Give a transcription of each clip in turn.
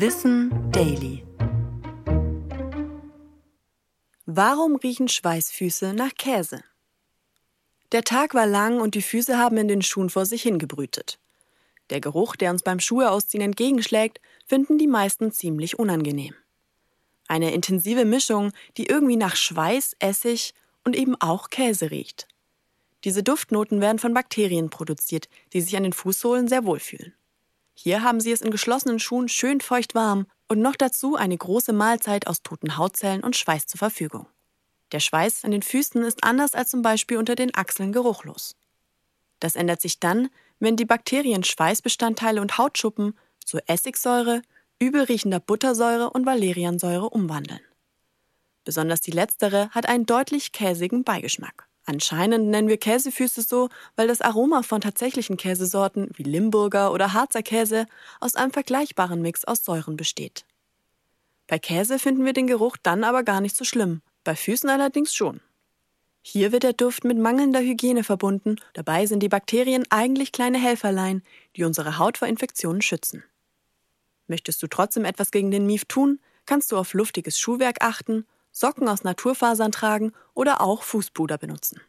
Wissen Daily. Warum riechen Schweißfüße nach Käse? Der Tag war lang und die Füße haben in den Schuhen vor sich hingebrütet. Der Geruch, der uns beim Schuhe ausziehen entgegenschlägt, finden die meisten ziemlich unangenehm. Eine intensive Mischung, die irgendwie nach Schweiß, Essig und eben auch Käse riecht. Diese Duftnoten werden von Bakterien produziert, die sich an den Fußsohlen sehr wohlfühlen. Hier haben sie es in geschlossenen Schuhen schön feucht warm und noch dazu eine große Mahlzeit aus toten Hautzellen und Schweiß zur Verfügung. Der Schweiß an den Füßen ist anders als zum Beispiel unter den Achseln geruchlos. Das ändert sich dann, wenn die Bakterien Schweißbestandteile und Hautschuppen zu Essigsäure, übelriechender Buttersäure und Valeriansäure umwandeln. Besonders die letztere hat einen deutlich käsigen Beigeschmack. Anscheinend nennen wir Käsefüße so, weil das Aroma von tatsächlichen Käsesorten wie Limburger oder Harzer Käse aus einem vergleichbaren Mix aus Säuren besteht. Bei Käse finden wir den Geruch dann aber gar nicht so schlimm, bei Füßen allerdings schon. Hier wird der Duft mit mangelnder Hygiene verbunden, dabei sind die Bakterien eigentlich kleine Helferlein, die unsere Haut vor Infektionen schützen. Möchtest du trotzdem etwas gegen den Mief tun, kannst du auf luftiges Schuhwerk achten Socken aus Naturfasern tragen oder auch Fußpuder benutzen.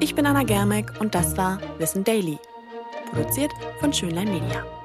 Ich bin Anna Germeck und das war Wissen Daily, produziert von Schönlein Media.